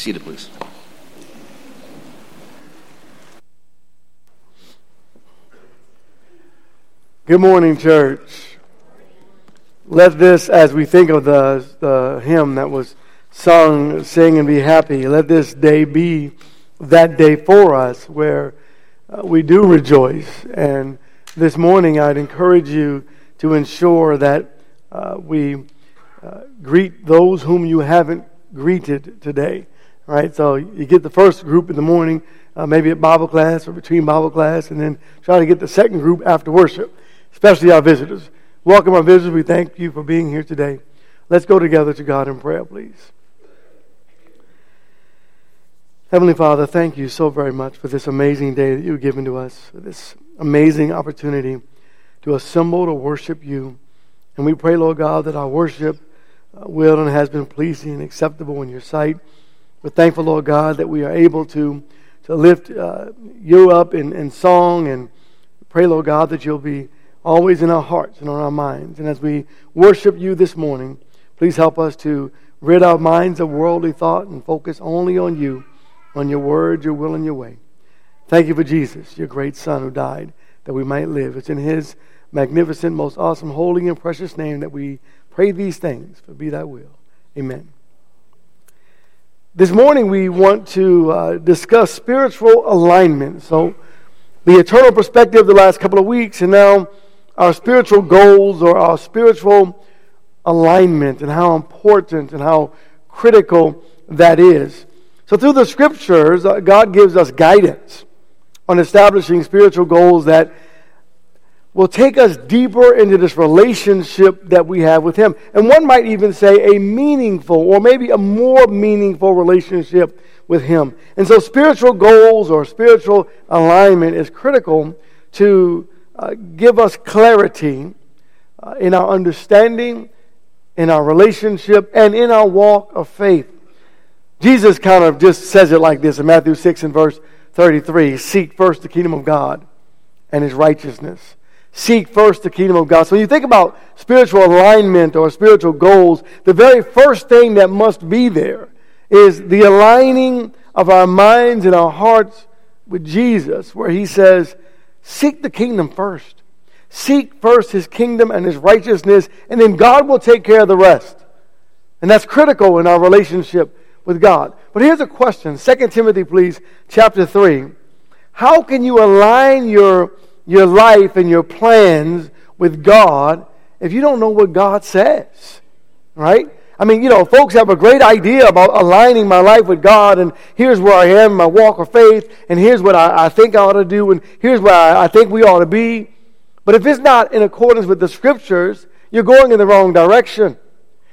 seated, please. Good morning, church. Let this, as we think of the, the hymn that was sung, sing and be happy, let this day be that day for us where uh, we do rejoice. And this morning, I'd encourage you to ensure that uh, we uh, greet those whom you haven't greeted today. Right, so you get the first group in the morning, uh, maybe at Bible class or between Bible class, and then try to get the second group after worship, especially our visitors. Welcome our visitors. We thank you for being here today. Let's go together to God in prayer, please. Heavenly Father, thank you so very much for this amazing day that you've given to us, this amazing opportunity to assemble to worship you. And we pray, Lord God, that our worship uh, will and has been pleasing and acceptable in your sight. We're thankful, Lord God, that we are able to, to lift uh, you up in, in song and pray, Lord God, that you'll be always in our hearts and on our minds. And as we worship you this morning, please help us to rid our minds of worldly thought and focus only on you, on your word, your will, and your way. Thank you for Jesus, your great Son who died that we might live. It's in his magnificent, most awesome, holy, and precious name that we pray these things. For be that will. Amen. This morning we want to uh, discuss spiritual alignment. So, the eternal perspective of the last couple of weeks, and now our spiritual goals or our spiritual alignment, and how important and how critical that is. So, through the scriptures, uh, God gives us guidance on establishing spiritual goals that will take us deeper into this relationship that we have with Him. And one might even say a meaningful or maybe a more meaningful relationship with Him. And so spiritual goals or spiritual alignment is critical to uh, give us clarity uh, in our understanding, in our relationship, and in our walk of faith. Jesus kind of just says it like this in Matthew 6 and verse 33 Seek first the kingdom of God and his righteousness seek first the kingdom of God. So when you think about spiritual alignment or spiritual goals, the very first thing that must be there is the aligning of our minds and our hearts with Jesus, where he says, Seek the kingdom first. Seek first his kingdom and his righteousness, and then God will take care of the rest. And that's critical in our relationship with God. But here's a question 2 Timothy, please, chapter 3. How can you align your your life and your plans with God if you don't know what God says? Right? I mean, you know, folks have a great idea about aligning my life with God, and here's where I am, my walk of faith, and here's what I, I think I ought to do, and here's where I, I think we ought to be. But if it's not in accordance with the scriptures, you're going in the wrong direction.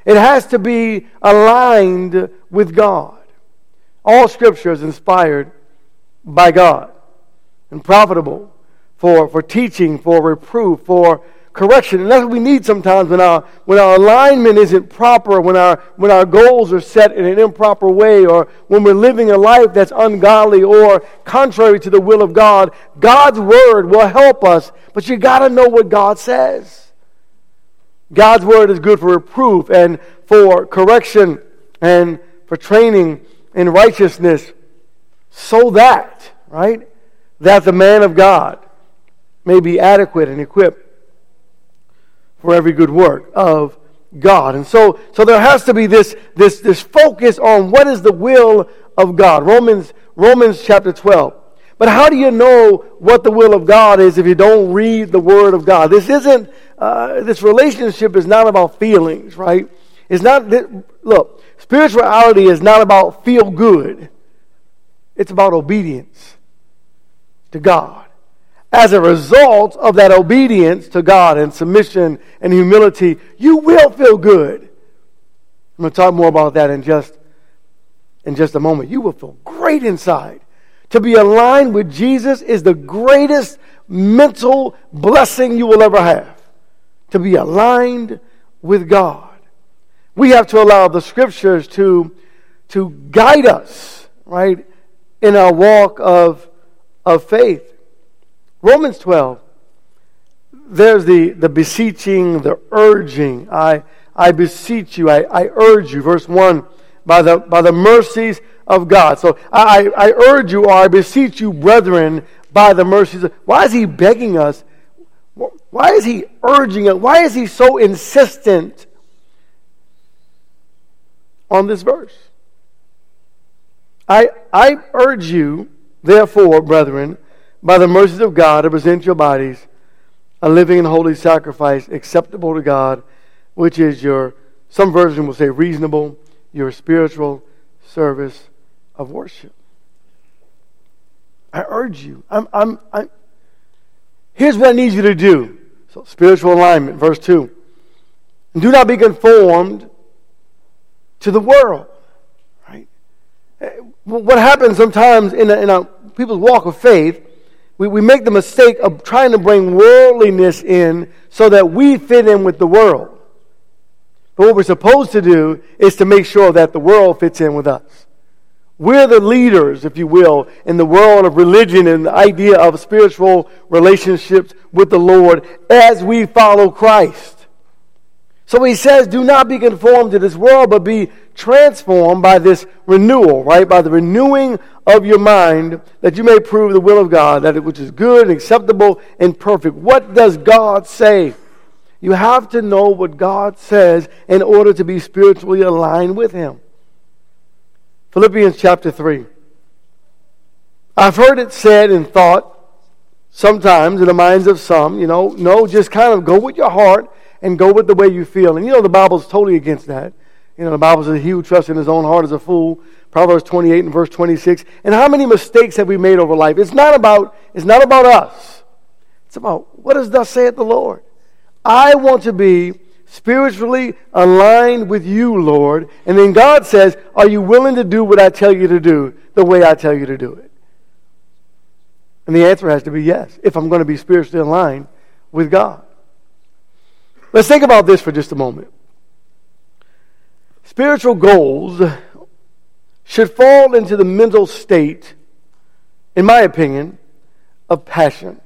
It has to be aligned with God. All scripture is inspired by God and profitable for, for teaching, for reproof, for correction. And that's what we need sometimes when our, when our alignment isn't proper, when our, when our goals are set in an improper way, or when we're living a life that's ungodly or contrary to the will of God. God's word will help us, but you got to know what God says. God's word is good for reproof and for correction and for training in righteousness so that, right, that the man of God may be adequate and equipped for every good work of God. And so, so there has to be this, this, this focus on what is the will of God. Romans, Romans chapter 12. But how do you know what the will of God is if you don't read the Word of God? This isn't, uh, this relationship is not about feelings, right? It's not, look, spirituality is not about feel good. It's about obedience to God as a result of that obedience to God and submission and humility, you will feel good. I'm going to talk more about that in just, in just a moment. You will feel great inside. To be aligned with Jesus is the greatest mental blessing you will ever have. To be aligned with God. We have to allow the scriptures to, to guide us, right, in our walk of, of faith. Romans 12, there's the, the beseeching, the urging. I, I beseech you, I, I urge you. Verse 1 by the, by the mercies of God. So I, I urge you, or I beseech you, brethren, by the mercies of Why is he begging us? Why is he urging us? Why is he so insistent on this verse? I, I urge you, therefore, brethren, by the mercies of God, to present your bodies a living and holy sacrifice acceptable to God, which is your, some version will say reasonable, your spiritual service of worship. I urge you. I'm, I'm, I'm, here's what I need you to do. So, spiritual alignment, verse 2. do not be conformed to the world. Right? Eh, what happens sometimes in, a, in a, people's walk of faith we, we make the mistake of trying to bring worldliness in so that we fit in with the world. But what we're supposed to do is to make sure that the world fits in with us. We're the leaders, if you will, in the world of religion and the idea of spiritual relationships with the Lord as we follow Christ. So he says, do not be conformed to this world, but be transformed by this renewal, right? By the renewing of your mind, that you may prove the will of God, that which is good and acceptable and perfect. What does God say? You have to know what God says in order to be spiritually aligned with Him. Philippians chapter 3. I've heard it said and thought sometimes in the minds of some, you know, no, just kind of go with your heart and go with the way you feel. And you know, the Bible's totally against that. You know, the Bible says, He who trusts in his own heart is a fool. Proverbs 28 and verse 26. And how many mistakes have we made over life? It's not about, it's not about us. It's about what does thus saith the Lord? I want to be spiritually aligned with you, Lord. And then God says, Are you willing to do what I tell you to do the way I tell you to do it? And the answer has to be yes, if I'm going to be spiritually aligned with God. Let's think about this for just a moment. Spiritual goals should fall into the mental state, in my opinion, of passion.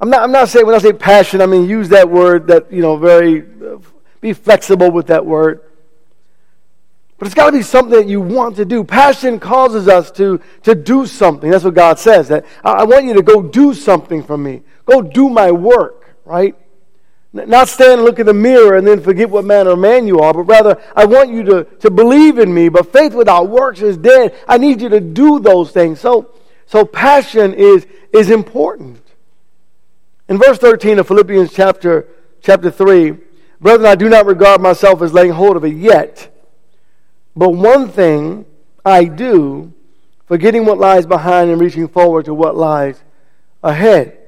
I'm not, I'm not saying, when I say passion, I mean use that word that, you know, very, uh, be flexible with that word. But it's got to be something that you want to do. Passion causes us to, to do something. That's what God says. That I want you to go do something for me. Go do my work, right? Not stand and look in the mirror and then forget what manner of man you are, but rather, I want you to, to believe in me. But faith without works is dead. I need you to do those things. So, so passion is, is important. In verse 13 of Philippians chapter, chapter 3, Brethren, I do not regard myself as laying hold of it yet. But one thing I do, forgetting what lies behind and reaching forward to what lies ahead.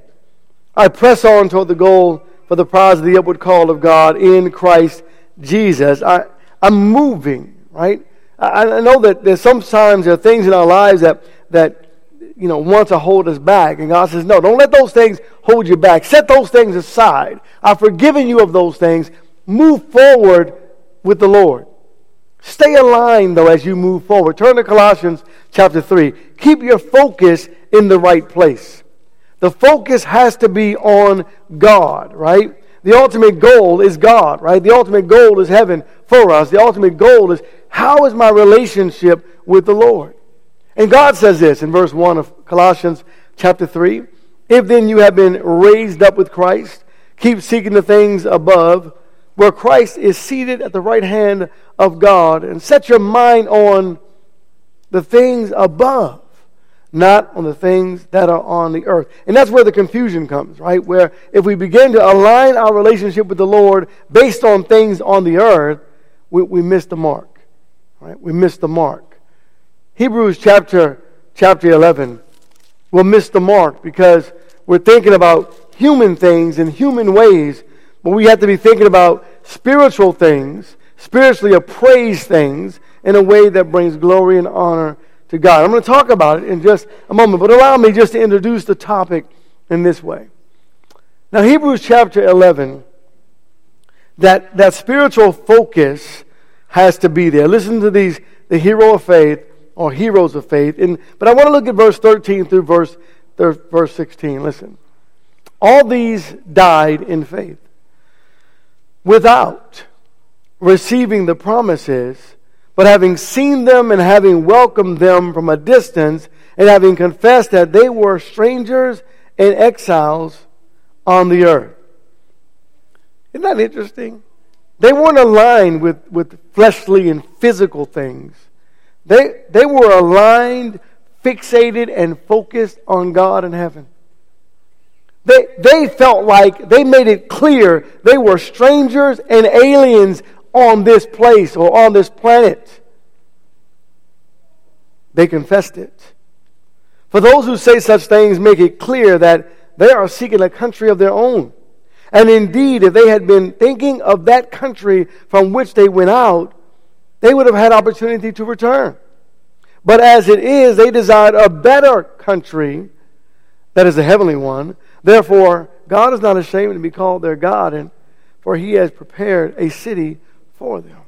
I press on toward the goal for the prize of the upward call of God in Christ Jesus. I, I'm moving, right? I, I know that there's sometimes there are things in our lives that, that you know, want to hold us back. And God says, no, don't let those things hold you back. Set those things aside. I've forgiven you of those things. Move forward with the Lord. Stay aligned, though, as you move forward. Turn to Colossians chapter 3. Keep your focus in the right place. The focus has to be on God, right? The ultimate goal is God, right? The ultimate goal is heaven for us. The ultimate goal is how is my relationship with the Lord? And God says this in verse 1 of Colossians chapter 3 If then you have been raised up with Christ, keep seeking the things above, where Christ is seated at the right hand of God, and set your mind on the things above not on the things that are on the earth. And that's where the confusion comes, right? Where if we begin to align our relationship with the Lord based on things on the earth, we, we miss the mark, right? We miss the mark. Hebrews chapter, chapter 11 will miss the mark because we're thinking about human things in human ways, but we have to be thinking about spiritual things, spiritually appraised things in a way that brings glory and honor to God. I'm going to talk about it in just a moment, but allow me just to introduce the topic in this way. Now, Hebrews chapter 11, that, that spiritual focus has to be there. Listen to these, the hero of faith or heroes of faith. And, but I want to look at verse 13 through verse, verse 16. Listen. All these died in faith without receiving the promises But having seen them and having welcomed them from a distance, and having confessed that they were strangers and exiles on the earth. Isn't that interesting? They weren't aligned with, with fleshly and physical things. They, they were aligned, fixated, and focused on God and heaven. They, they felt like they made it clear they were strangers and aliens on this place or on this planet. They confessed it. For those who say such things make it clear that they are seeking a country of their own. And indeed, if they had been thinking of that country from which they went out, they would have had opportunity to return. But as it is, they desired a better country, that is the heavenly one. Therefore, God is not ashamed to be called their God, and for he has prepared a city for them.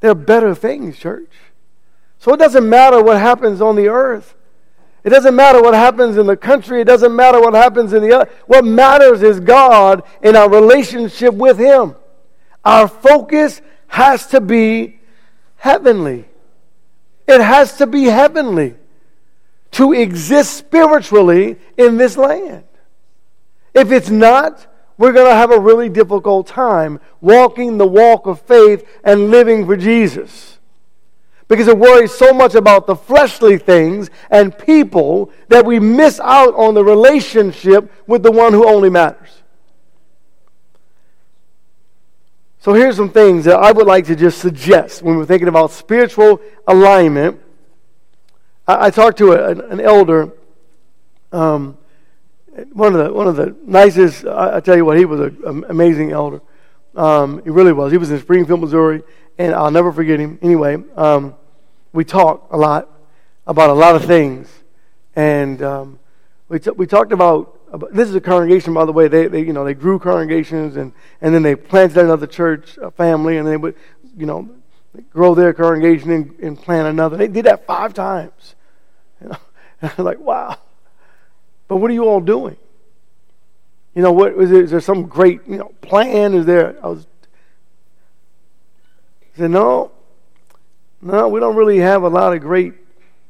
There are better things, church. So it doesn't matter what happens on the earth. It doesn't matter what happens in the country. It doesn't matter what happens in the other. What matters is God and our relationship with Him. Our focus has to be heavenly. It has to be heavenly to exist spiritually in this land. If it's not, we're going to have a really difficult time walking the walk of faith and living for Jesus because it worries so much about the fleshly things and people that we miss out on the relationship with the one who only matters. So here's some things that I would like to just suggest when we're thinking about spiritual alignment. I, I talked to a, an, elder, um, one of the one of the nicest. I, I tell you what, he was an amazing elder. Um, he really was. He was in Springfield, Missouri, and I'll never forget him. Anyway, um, we talked a lot about a lot of things, and um, we t- we talked about, about, this is a congregation, by the way. They, they you know they grew congregations, and and then they planted another church a family, and they would you know grow their congregation and, and plant another. They did that five times. You know, like, wow. But what are you all doing? You know, what is there, is there some great you know plan? Is there? I was. I said, no, no, we don't really have a lot of great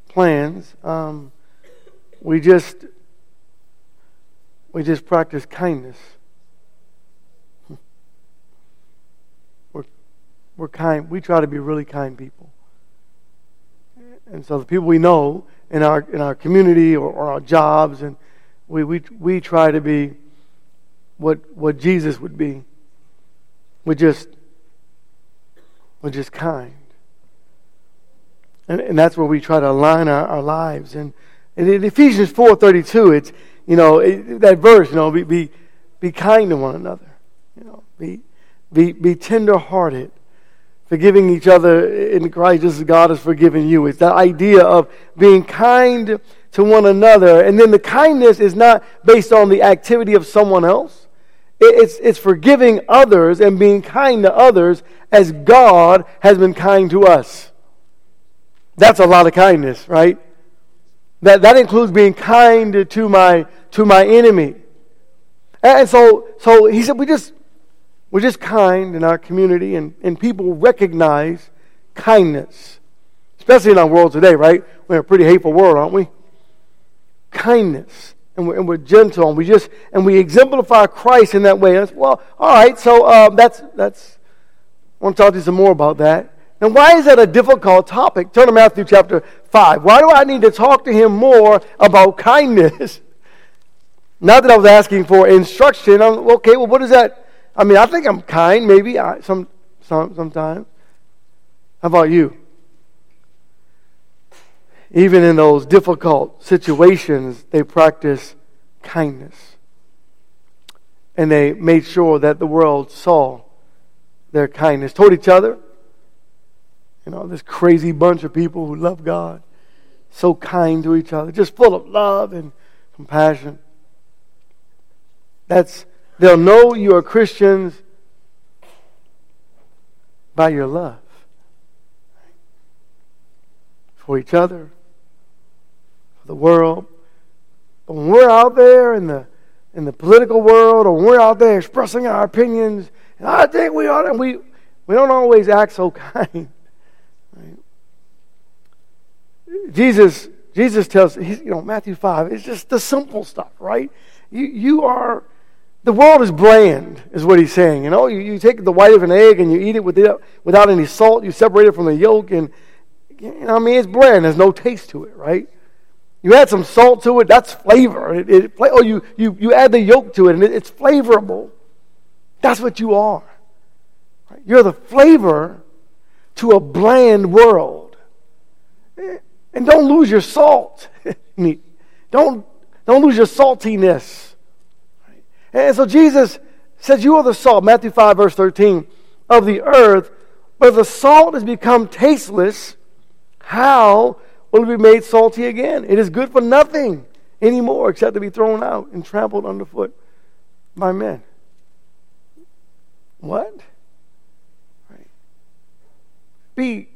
plans. Um, we just we just practice kindness. We're we're kind. We try to be really kind people. And so the people we know in our in our community or, or our jobs and we, we we try to be what what Jesus would be. We just we're just kind. And, and that's where we try to align our, our lives. And, and in Ephesians 4.32, it's, you know, it, that verse, you know, be, be, be kind to one another. You know, be, be, be tender-hearted, forgiving each other in Christ just as God has forgiven you. It's that idea of being kind to one another. And then the kindness is not based on the activity of someone else. It's, it's forgiving others and being kind to others as God has been kind to us. That's a lot of kindness, right? That, that includes being kind to my, to my enemy. And so, so he said, we just, we're just kind in our community, and, and people recognize kindness, especially in our world today, right? We're in a pretty hateful world, aren't we? Kindness. And we're, and we're gentle, and we just, and we exemplify Christ in that way. And well, all right, so uh, that's, that's, I want to talk to you some more about that. And why is that a difficult topic? Turn to Matthew chapter 5. Why do I need to talk to him more about kindness? Not that I was asking for instruction. I'm, okay, well, what is that? I mean, I think I'm kind, maybe, I, some, some, sometimes. How about you? Even in those difficult situations, they practice kindness. And they made sure that the world saw their kindness toward each other you know, this crazy bunch of people who love God, so kind to each other, just full of love and compassion. That's they'll know you are Christians by your love for each other, for the world. But when we're out there in the in the political world, or when we're out there expressing our opinions, and I think we ought, and we We don't always act so kind. Jesus, Jesus tells, you know, Matthew 5, it's just the simple stuff, right? You, you are, the world is bland, is what he's saying. You know, you, you take the white of an egg and you eat it without, without any salt, you separate it from the yolk, and, you know, I mean, it's bland. There's no taste to it, right? You add some salt to it, that's flavor. It, it, or oh, you, you, you add the yolk to it, and it, it's flavorable. That's what you are. Right? You're the flavor to a bland world. Eh, and don't lose your salt. don't, don't lose your saltiness. And so Jesus says, You are the salt, Matthew 5, verse 13, of the earth, but if the salt has become tasteless. How will it be made salty again. It is good for nothing anymore except to be thrown out and trampled underfoot by men. What? Right. Be,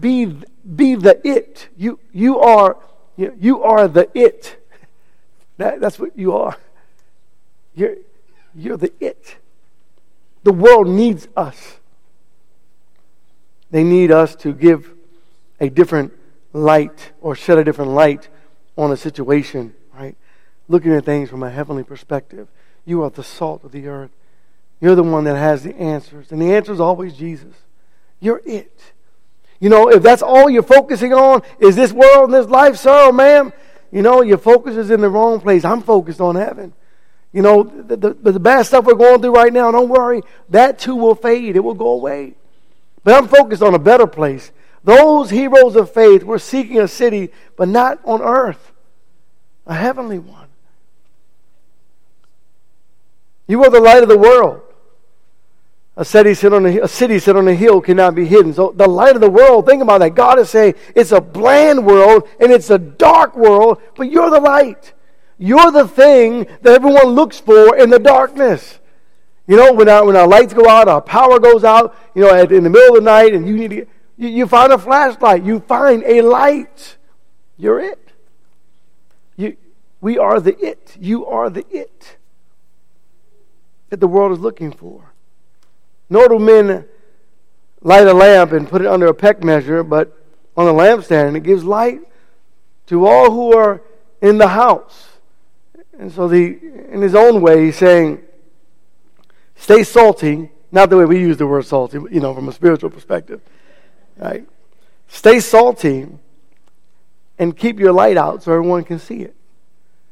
be, be the it. You, you, are, you, are the it. That, that's what you are. You're, you're the it. The world needs us. They need us to give a different light or shed a different light on a situation, right? Looking at things from a heavenly perspective. You are the salt of the earth. You're the one that has the answers. And the answer is always Jesus. You're it. You know, if that's all you're focusing on is this world and this life, sir ma'am, you know, your focus is in the wrong place. I'm focused on heaven. You know, the, the, the bad stuff we're going through right now, don't worry. That too will fade. It will go away. But I'm focused on a better place. Those heroes of faith were seeking a city, but not on earth, a heavenly one. You are the light of the world. A city set on a, a city set on a hill cannot be hidden. So the light of the world, think about that. God is saying it's a bland world and it's a dark world, but you're the light. You're the thing that everyone looks for in the darkness. You know, when our, when our lights go out, our power goes out, you know, in the middle of the night, and you need to you, you find a flashlight. You find a light. You're it. You, we are the it. You are the it that the world is looking for. Nor do men light a lamp and put it under a peck measure, but on a lampstand, and it gives light to all who are in the house. And so, the, in his own way, he's saying, stay salty, not the way we use the word salty, you know, from a spiritual perspective. Right? Stay salty and keep your light out so everyone can see it.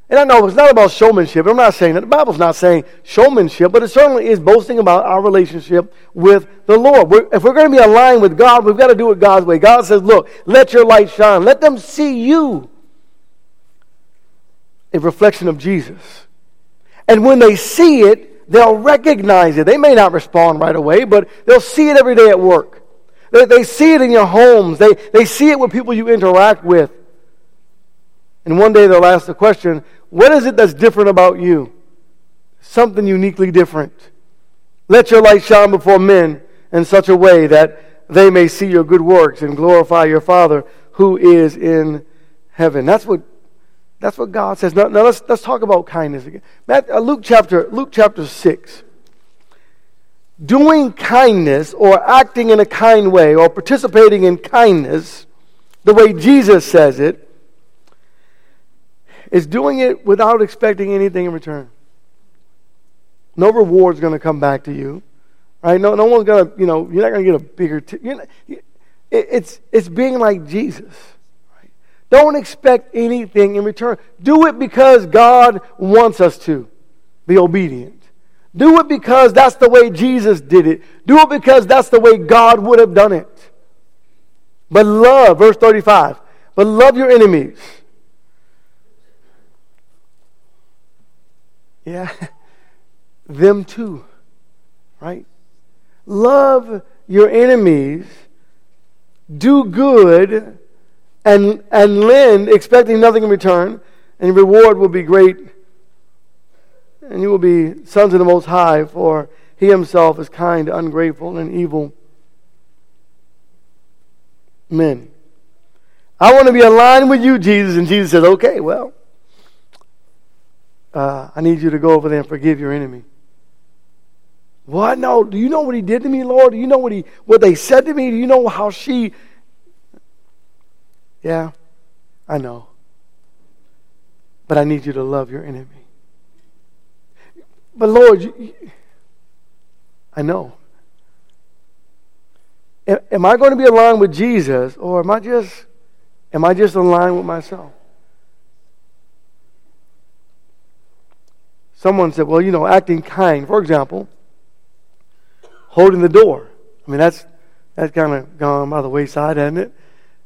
And I know it's not about showmanship. I'm not saying that. The Bible's not saying showmanship, but it certainly is boasting about our relationship with the Lord. We're, if we're going to be aligned with God, we've got to do it God's way. God says, look, let your light shine. Let them see you. A reflection of Jesus. And when they see it, they'll recognize it. They may not respond right away, but they'll see it every day at work. They, they see it in your homes. They, they see it with people you interact with. And one day they'll ask the question, what is it that's different about you? Something uniquely different. Let your light shine before men in such a way that they may see your good works and glorify your Father who is in heaven. That's what, that's what God says. Now, now let's, let's talk about kindness again. Matthew, uh, Luke, chapter, Luke chapter 6 doing kindness or acting in a kind way or participating in kindness, the way Jesus says it, is doing it without expecting anything in return. No reward's going to come back to you. Right? No, no one's going to, you know, you're not going to get a bigger. T- not, it, it's, it's being like Jesus. Don't expect anything in return. Do it because God wants us to be obedient. Do it because that's the way Jesus did it. Do it because that's the way God would have done it. But love, verse 35, but love your enemies. Yeah, them too, right? Love your enemies, do good, and, and lend, expecting nothing in return, and your reward will be great and you will be sons of the Most High, for he himself is kind, ungrateful, and evil men. I want to be aligned with you, Jesus. And Jesus says, okay, well, uh, I need you to go over there and forgive your enemy. What? No. Do you know what he did to me, Lord? Do you know what he what they said to me? Do you know how she Yeah, I know. But I need you to love your enemy. But Lord, you, I know. Am I going to be aligned with Jesus or am I just am I just aligned with myself? Someone said, well, you know, acting kind, for example, holding the door. I mean, that's that's kind of gone by the wayside, hasn't it?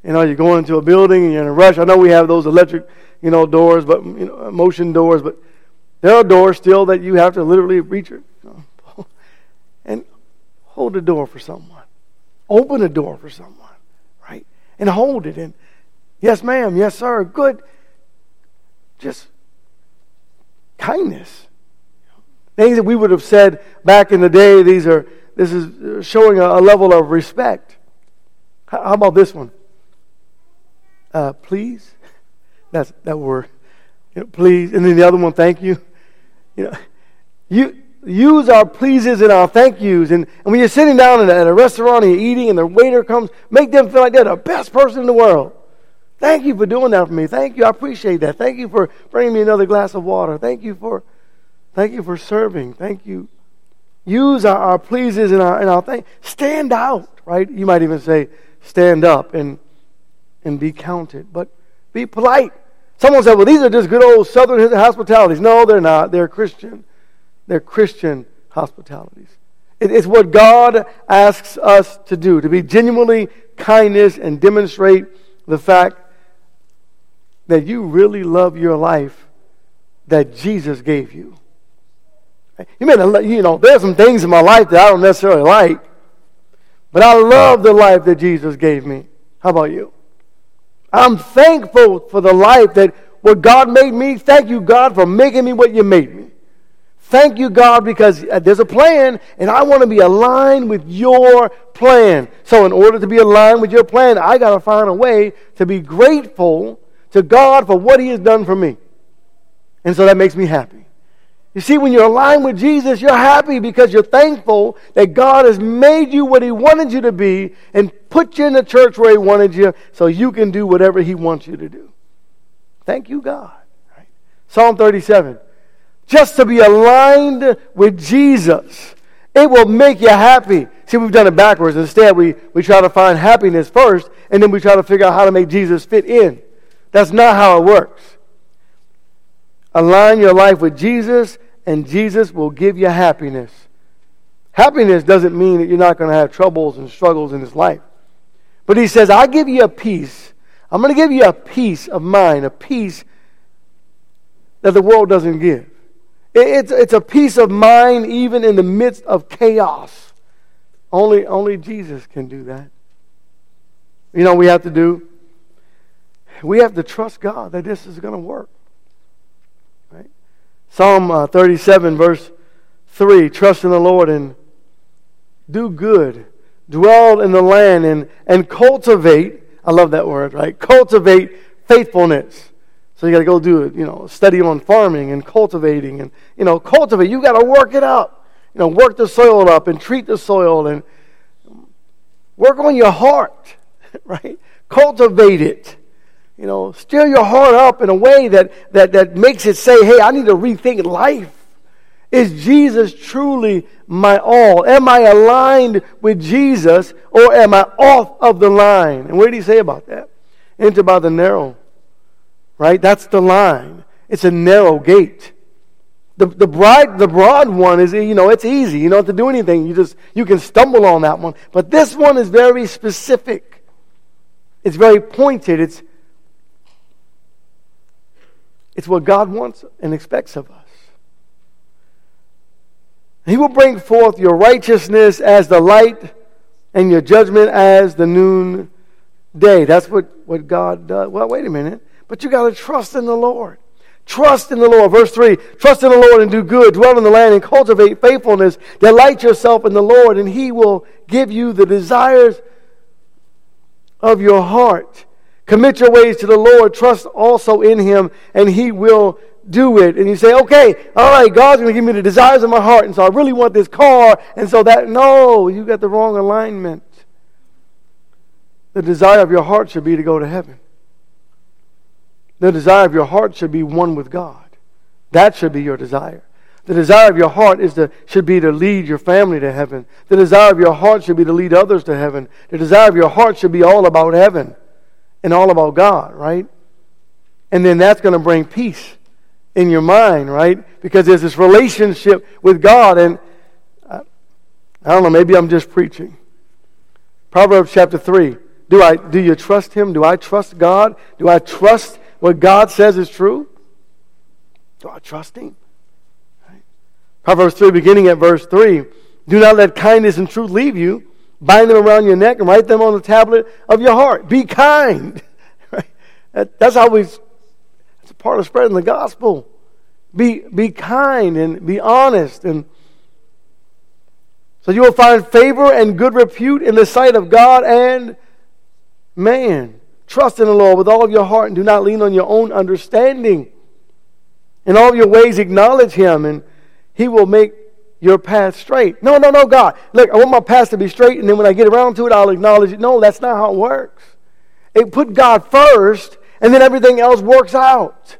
You know, you're going into a building and you're in a rush. I know we have those electric, you know, doors, but you know, motion doors, but there are doors still that you have to literally reach it, you know, and hold the door for someone. Open a door for someone, right? And hold it. And yes, ma'am, yes, sir, good. Just kindness. Things that we would have said back in the day, these are this is showing a, level of respect. How about this one? Uh, please. That's that word. You know, please. And then the other one, thank you. You know, you use our pleases and our thank yous. And, and when you're sitting down at a, a restaurant and you're eating and the waiter comes, make them feel like they're the best person in the world. Thank you for doing that for me. Thank you. I appreciate that. Thank you for bringing me another glass of water. Thank you for, thank you for serving. Thank you. Use our, our pleases and our, and our thank. Stand out, right? You might even say, stand up and, and be counted. But be polite. Someone said, well, these are just good old Southern hospitalities. No, they're not. They're Christian. They're Christian hospitalities. It is what God asks us to do, to be genuinely kindness and demonstrate the fact that you really love your life that Jesus gave you. You may you know, there's some things in my life that I don't necessarily like, but I love the life that Jesus gave me. How about you? I'm thankful for the life that what God made me. Thank you, God, for making me what you made me. Thank you, God, because uh, there's a plan, and I want to be aligned with your plan. So, in order to be aligned with your plan, I got to find a way to be grateful to God for what He has done for me. And so that makes me happy. You see, when you're aligned with Jesus, you're happy because you're thankful that God has made you what He wanted you to be and put you in the church where He wanted you so you can do whatever He wants you to do. Thank you, God. Psalm 37. Just to be aligned with Jesus, it will make you happy. See, we've done it backwards. Instead, we, we try to find happiness first, and then we try to figure out how to make Jesus fit in. That's not how it works. Align your life with Jesus, and Jesus will give you happiness. Happiness doesn't mean that you're not going to have troubles and struggles in this life. But he says, I give you a peace. I'm going to give you a peace of mind, a peace that the world doesn't give. It's, it's a peace of mind even in the midst of chaos. Only, only Jesus can do that. You know we have to do? We have to trust God that this is going to work. Psalm uh, 37, verse 3 Trust in the Lord and do good, dwell in the land and, and cultivate. I love that word, right? Cultivate faithfulness. So you got to go do it, you know, study on farming and cultivating and, you know, cultivate. You got to work it up. You know, work the soil up and treat the soil and work on your heart, right? Cultivate it. You know, stir your heart up in a way that, that, that makes it say, hey, I need to rethink life. Is Jesus truly my all? Am I aligned with Jesus or am I off of the line? And what did he say about that? Enter by the narrow, right? That's the line. It's a narrow gate. The, the, broad, the broad one is, you know, it's easy. You don't have to do anything. You just, you can stumble on that one. But this one is very specific. It's very pointed. It's, it's what God wants and expects of us. He will bring forth your righteousness as the light and your judgment as the noon day. That's what, what God does. Well, wait a minute. But you got to trust in the Lord. Trust in the Lord. Verse 3 Trust in the Lord and do good. Dwell in the land and cultivate faithfulness. Delight yourself in the Lord, and He will give you the desires of your heart. Commit your ways to the Lord. Trust also in him, and he will do it. And you say, okay, all right, God's going to give me the desires of my heart. And so I really want this car. And so that, no, you got the wrong alignment. The desire of your heart should be to go to heaven. The desire of your heart should be one with God. That should be your desire. The desire of your heart is to, should be to lead your family to heaven. The desire of your heart should be to lead others to heaven. The desire of your heart should be all about heaven and all about God, right? And then that's going to bring peace in your mind, right? Because there's this relationship with God. And I, I don't know, maybe I'm just preaching. Proverbs chapter 3. Do, I, do you trust Him? Do I trust God? Do I trust what God says is true? Do I trust Him? Right? Proverbs 3, beginning at verse 3 Do not let kindness and truth leave you. Bind them around your neck and write them on the tablet of your heart. Be kind. Right? That, that's how we, it's a part of spreading the gospel. Be, be kind and be honest. And so you will find favor and good repute in the sight of God and man. Trust in the Lord with all of your heart and do not lean on your own understanding. In all your ways, acknowledge Him, and He will make your path straight. No, no, no, God. Look, I want my path to be straight, and then when I get around to it, I'll acknowledge it. No, that's not how it works. It put God first, and then everything else works out.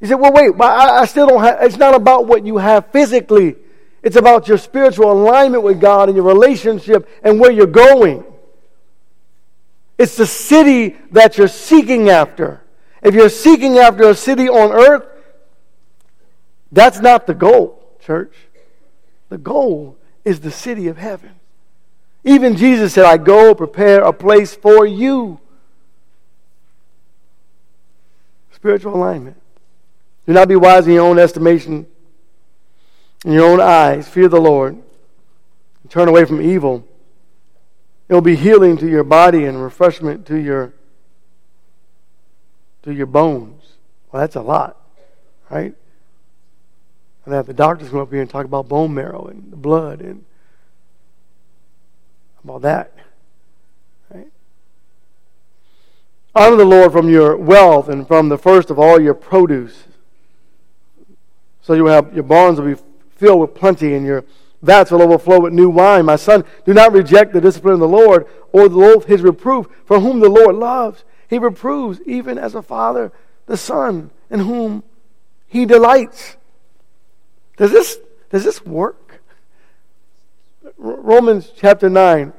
You said, well, wait, I, I still don't have, it's not about what you have physically. It's about your spiritual alignment with God and your relationship and where you're going. It's the city that you're seeking after. If you're seeking after a city on earth, that's not the goal, church. The goal is the city of heaven. Even Jesus said, I go prepare a place for you. Spiritual alignment. Do not be wise in your own estimation, in your own eyes. Fear the Lord. Turn away from evil. It will be healing to your body and refreshment to your to your bones. Well, that's a lot, right? And have the doctors come up here and talk about bone marrow and the blood and about that. Right? Honor the Lord from your wealth and from the first of all your produce. So you have your barns will be filled with plenty and your vats will overflow with new wine. My son, do not reject the discipline of the Lord or the Lord his reproof, for whom the Lord loves he reproves, even as a father, the son in whom he delights. Does this, does this work? Romans chapter 9.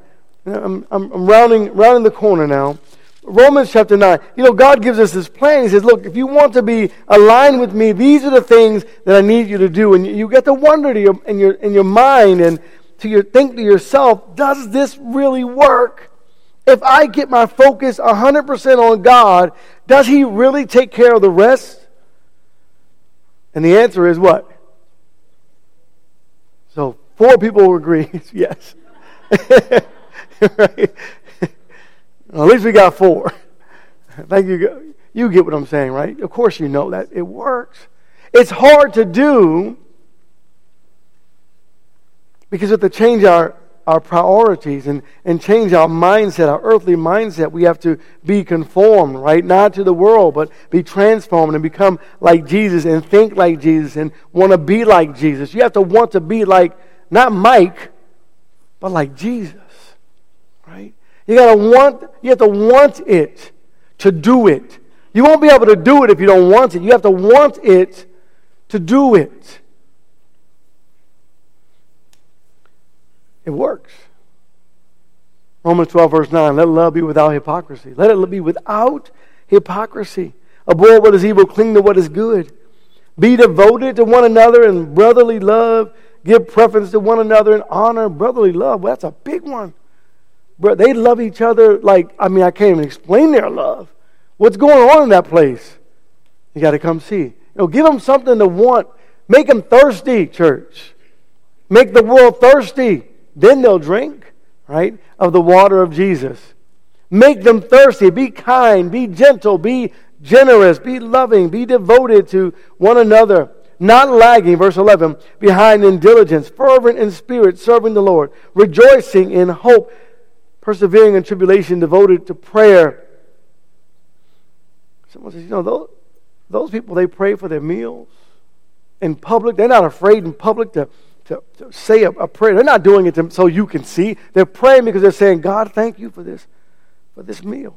I'm, I'm, I'm rounding, rounding the corner now. Romans chapter 9. You know, God gives us this plan. He says, Look, if you want to be aligned with me, these are the things that I need you to do. And you get to wonder to your, in, your, in your mind and to your, think to yourself, does this really work? If I get my focus 100% on God, does He really take care of the rest? And the answer is what? So, four people will agree yes. right? At least we got four. Thank you. You get what I'm saying, right? Of course, you know that. It works. It's hard to do because we have to change our our priorities and, and change our mindset, our earthly mindset. We have to be conformed, right? Not to the world, but be transformed and become like Jesus and think like Jesus and want to be like Jesus. You have to want to be like, not Mike, but like Jesus, right? You got to want, you have to want it to do it. You won't be able to do it if you don't want it. You have to want it to do it. It works. Romans 12, verse 9. Let love be without hypocrisy. Let it be without hypocrisy. Abhor what is evil, cling to what is good. Be devoted to one another in brotherly love. Give preference to one another in honor. Brotherly love, well, that's a big one. But they love each other like, I mean, I can't even explain their love. What's going on in that place? You got to come see. You know, give them something to want. Make them thirsty, church. Make the world thirsty. Then they'll drink, right, of the water of Jesus. Make them thirsty. Be kind. Be gentle. Be generous. Be loving. Be devoted to one another. Not lagging, verse 11, behind in diligence, fervent in spirit, serving the Lord, rejoicing in hope, persevering in tribulation, devoted to prayer. Someone says, you know, those, those people, they pray for their meals in public. They're not afraid in public to, to, to say a, a, prayer. They're not doing it to, so you can see. They're praying because they're saying, God, thank you for this, for this meal.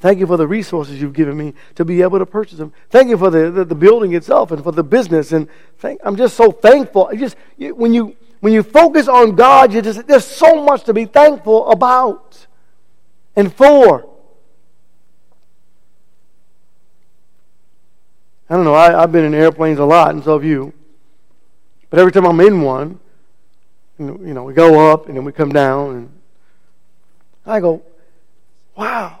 Thank you for the resources you've given me to be able to purchase them. Thank you for the, the, the building itself and for the business. And thank, I'm just so thankful. I just when you when you focus on God, you just there's so much to be thankful about and for. I don't know. I, have been in airplanes a lot, and so have you. But every time I'm in one, you know, we go up and then we come down, and I go, "Wow!"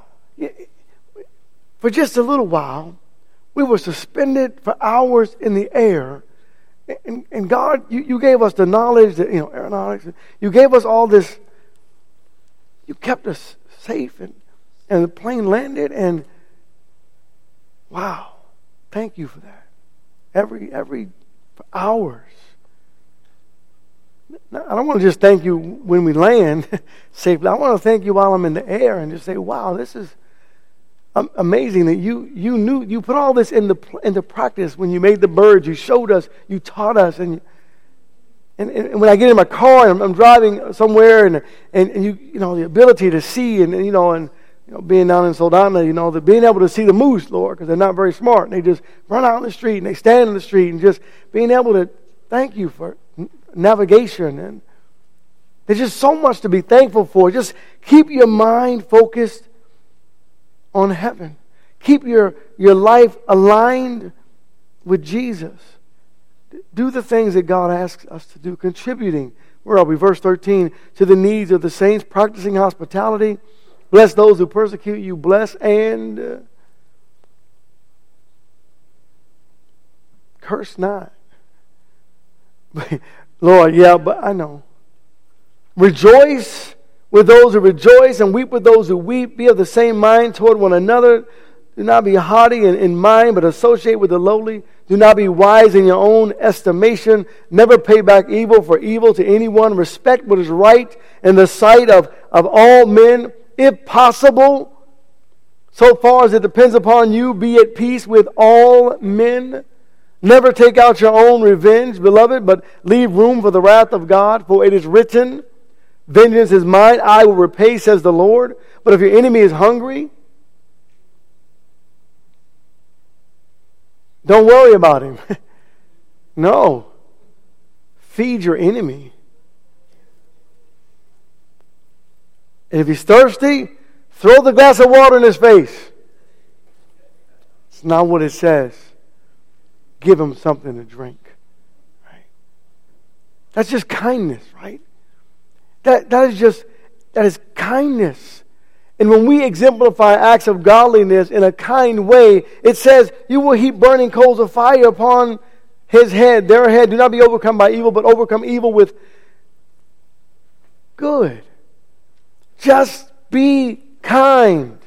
For just a little while, we were suspended for hours in the air. And, and God, you, you gave us the knowledge that, you know, aeronautics, you gave us all this. You kept us safe, and, and the plane landed, and wow. Thank you for that. Every every for hours. I don't want to just thank you when we land safely. I want to thank you while I'm in the air and just say, "Wow, this is amazing that you you knew you put all this into into practice when you made the birds. You showed us, you taught us, and." And, and, when I get in my car and I'm, I'm driving somewhere and, and, and, you, you know, the ability to see and, and you know, and you know, being down in Soldotna, you know, the, being able to see the moose, Lord, because they're not very smart. And they just run out in the street and they stand in the street and just being able to thank you for navigation. And there's just so much to be thankful for. Just keep your mind focused on heaven. Keep your, your life aligned with Jesus. Do the things that God asks us to do, contributing. Where are we? Verse 13 to the needs of the saints, practicing hospitality Bless those who persecute you. Bless and uh, curse not. Lord, yeah, but I know. Rejoice with those who rejoice and weep with those who weep. Be of the same mind toward one another. Do not be haughty in, in mind, but associate with the lowly. Do not be wise in your own estimation. Never pay back evil for evil to anyone. Respect what is right in the sight of, of all men if possible, so far as it depends upon you, be at peace with all men. Never take out your own revenge, beloved, but leave room for the wrath of God, for it is written, Vengeance is mine, I will repay, says the Lord. But if your enemy is hungry, don't worry about him. no. Feed your enemy. And if he's thirsty, throw the glass of water in his face. It's not what it says. Give him something to drink. Right? That's just kindness, right? That, that is just, that is kindness. And when we exemplify acts of godliness in a kind way, it says, You will heap burning coals of fire upon his head, their head. Do not be overcome by evil, but overcome evil with good. Just be kind.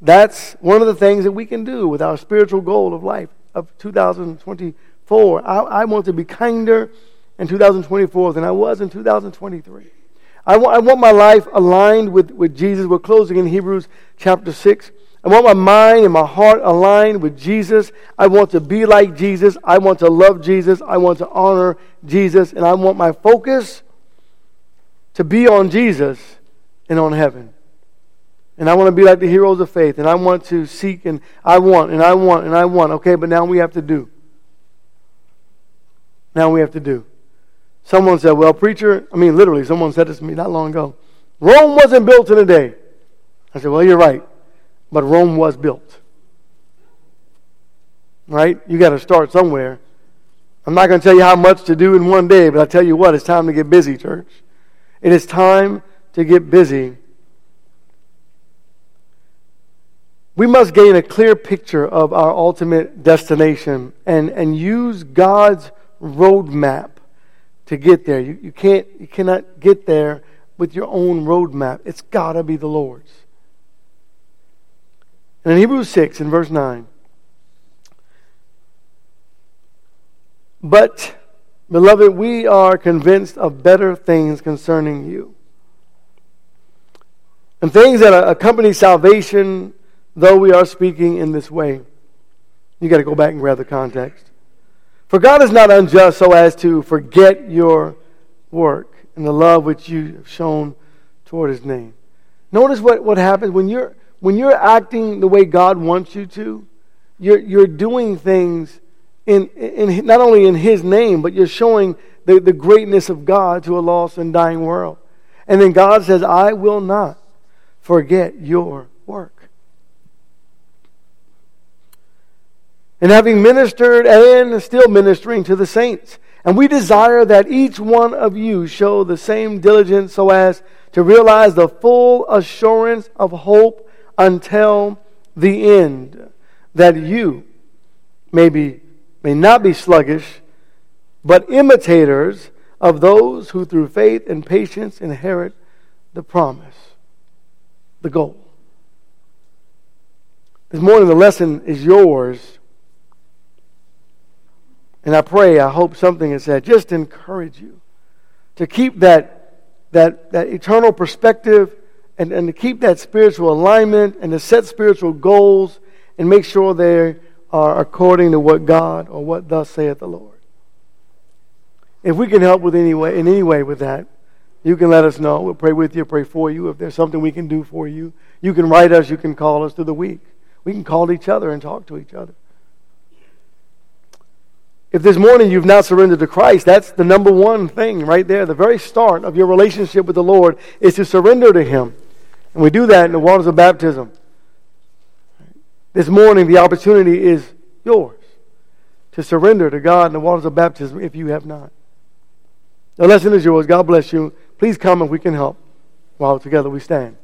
That's one of the things that we can do with our spiritual goal of life of 2024. I, I want to be kinder in 2024 than I was in 2023. I want, I want my life aligned with, with Jesus. We're closing in Hebrews chapter 6. I want my mind and my heart aligned with Jesus. I want to be like Jesus. I want to love Jesus. I want to honor Jesus. And I want my focus to be on Jesus and on heaven. And I want to be like the heroes of faith. And I want to seek and I want and I want and I want. Okay, but now we have to do. Now we have to do. Someone said, well, preacher, I mean, literally, someone said this to me not long ago. Rome wasn't built in a day. I said, well, you're right. But Rome was built. Right? You got to start somewhere. I'm not going to tell you how much to do in one day, but I tell you what, it's time to get busy, church. It is time to get busy, we must gain a clear picture of our ultimate destination and, and use God's roadmap to get there. You, you, can't, you cannot get there with your own roadmap. It's got to be the Lord's. And in Hebrews 6, in verse 9, but, beloved, we are convinced of better things concerning you and things that accompany salvation, though we are speaking in this way. You got to go back and grab the context. For God is not unjust so as to forget your work and the love which you have shown toward his name. Notice what, what happens when you're when you're acting the way God wants you to, you're, you're doing things in, in not only in his name, but you're showing the, the greatness of God to a lost and dying world. And then God says, I will not forget your work. And having ministered and still ministering to the saints, and we desire that each one of you show the same diligence so as to realize the full assurance of hope until the end, that you may, be, may not be sluggish, but imitators of those who through faith and patience inherit the promise, the goal. This morning, the lesson is yours. And I pray, I hope something is said, just encourage you to keep that, that, that eternal perspective and, and to keep that spiritual alignment and to set spiritual goals and make sure they are according to what God or what thus saith the Lord. If we can help with any way, in any way with that, you can let us know. We'll pray with you, pray for you. If there's something we can do for you, you can write us, you can call us through the week. We can call each other and talk to each other. If this morning you've not surrendered to Christ, that's the number one thing right there. The very start of your relationship with the Lord is to surrender to Him. And we do that in the waters of baptism. This morning, the opportunity is yours to surrender to God in the waters of baptism if you have not. The lesson is yours. God bless you. Please come if we can help while together we stand.